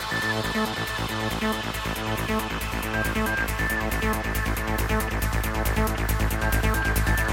Thank you.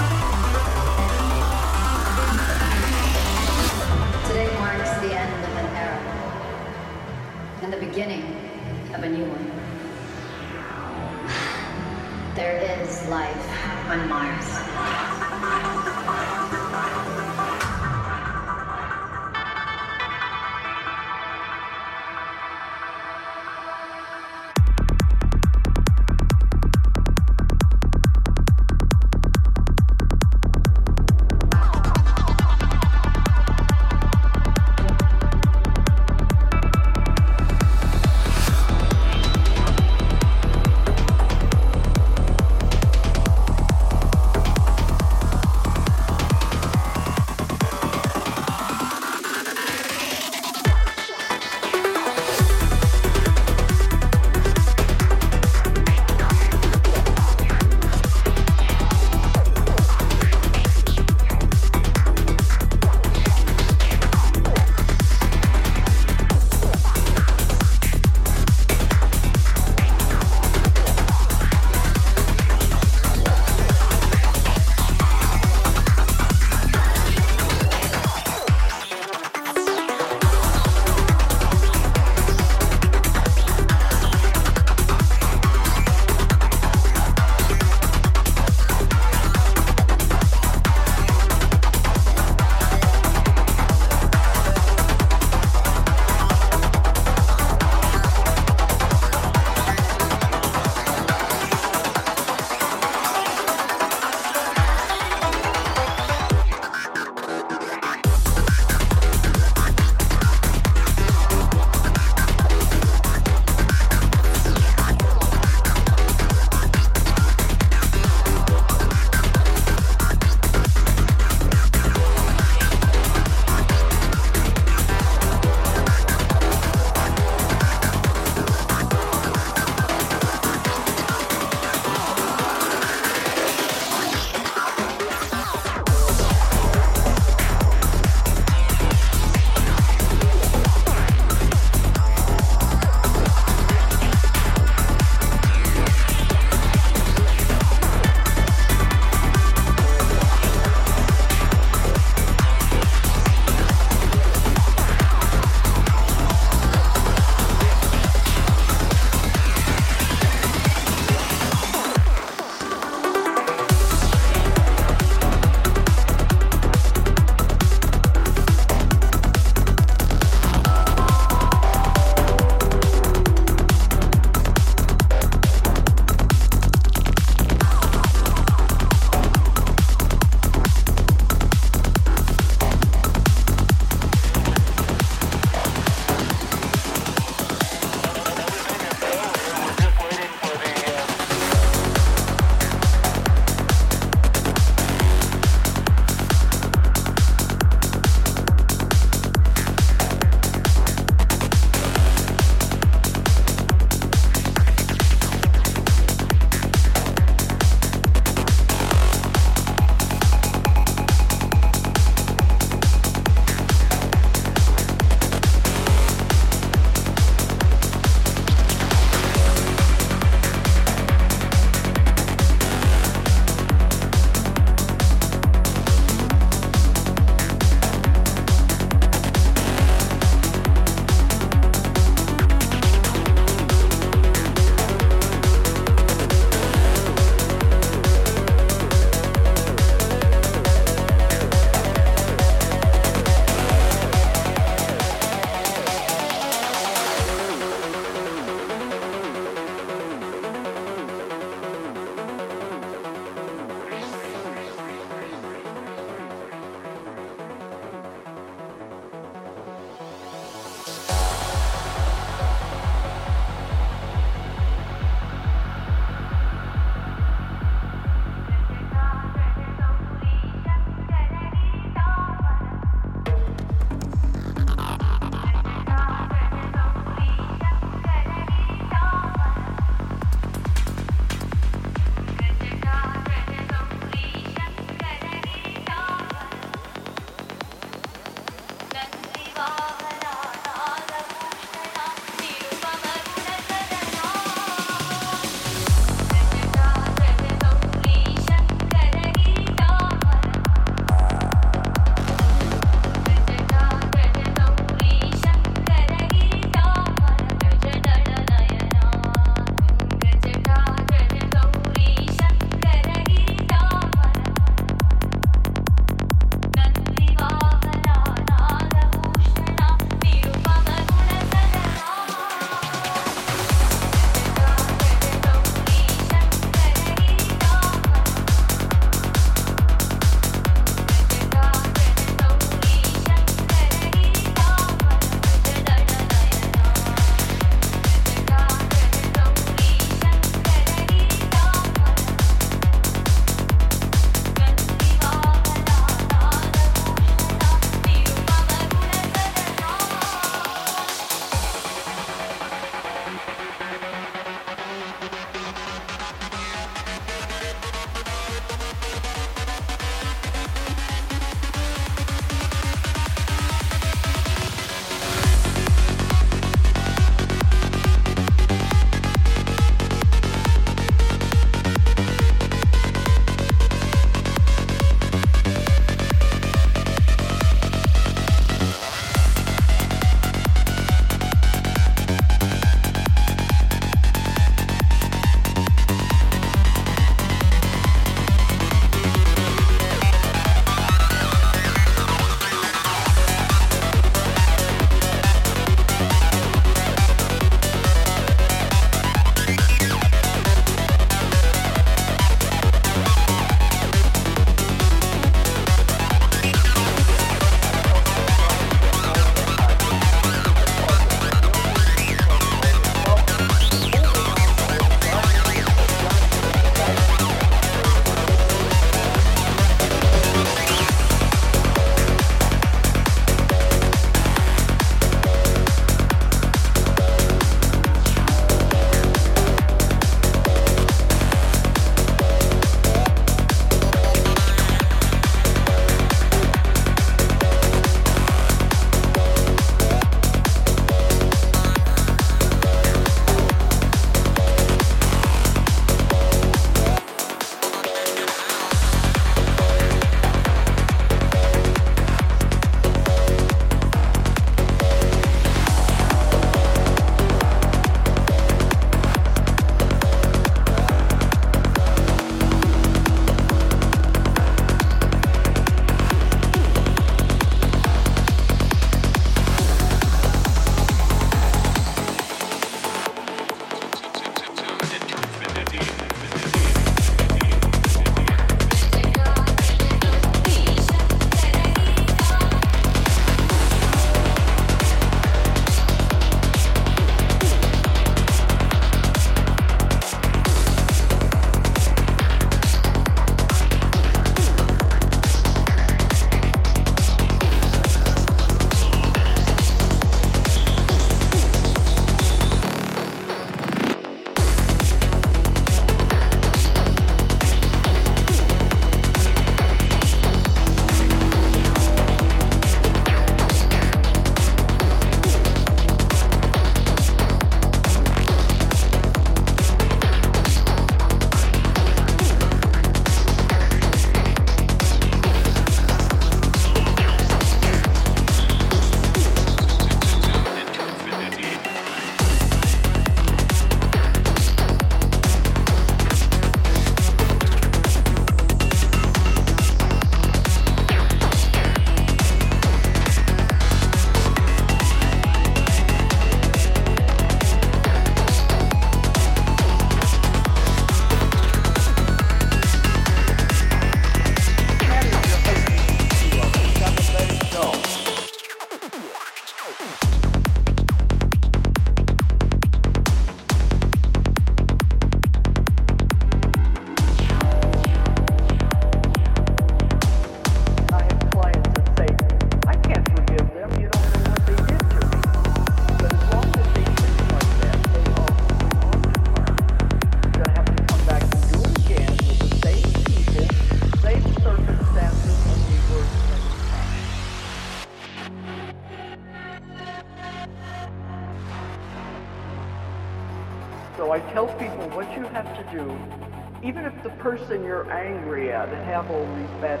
that have all these bad